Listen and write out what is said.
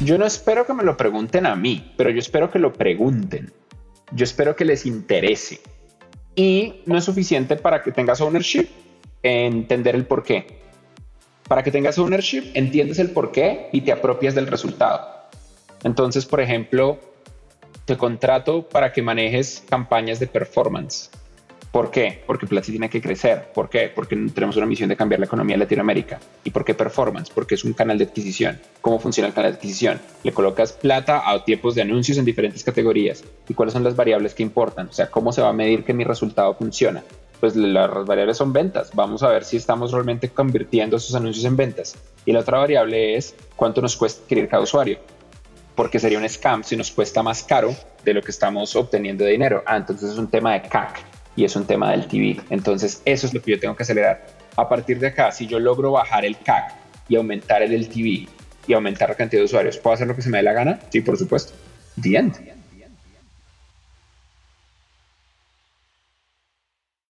Yo no espero que me lo pregunten a mí, pero yo espero que lo pregunten. Yo espero que les interese. Y no es suficiente para que tengas ownership, entender el por qué. Para que tengas ownership, entiendes el por qué y te apropias del resultado. Entonces, por ejemplo, te contrato para que manejes campañas de performance ¿Por qué? Porque Platzi tiene que crecer. ¿Por qué? Porque tenemos una misión de cambiar la economía de Latinoamérica. ¿Y por qué performance? Porque es un canal de adquisición. ¿Cómo funciona el canal de adquisición? Le colocas plata a tiempos de anuncios en diferentes categorías. ¿Y cuáles son las variables que importan? O sea, ¿cómo se va a medir que mi resultado funciona? Pues las variables son ventas. Vamos a ver si estamos realmente convirtiendo esos anuncios en ventas. Y la otra variable es cuánto nos cuesta adquirir cada usuario porque sería un scam si nos cuesta más caro de lo que estamos obteniendo de dinero. Ah, entonces es un tema de CAC y es un tema del TV. Entonces, eso es lo que yo tengo que acelerar. A partir de acá, si yo logro bajar el CAC y aumentar el LTV y aumentar la cantidad de usuarios, ¿puedo hacer lo que se me dé la gana? Sí, por supuesto. The end.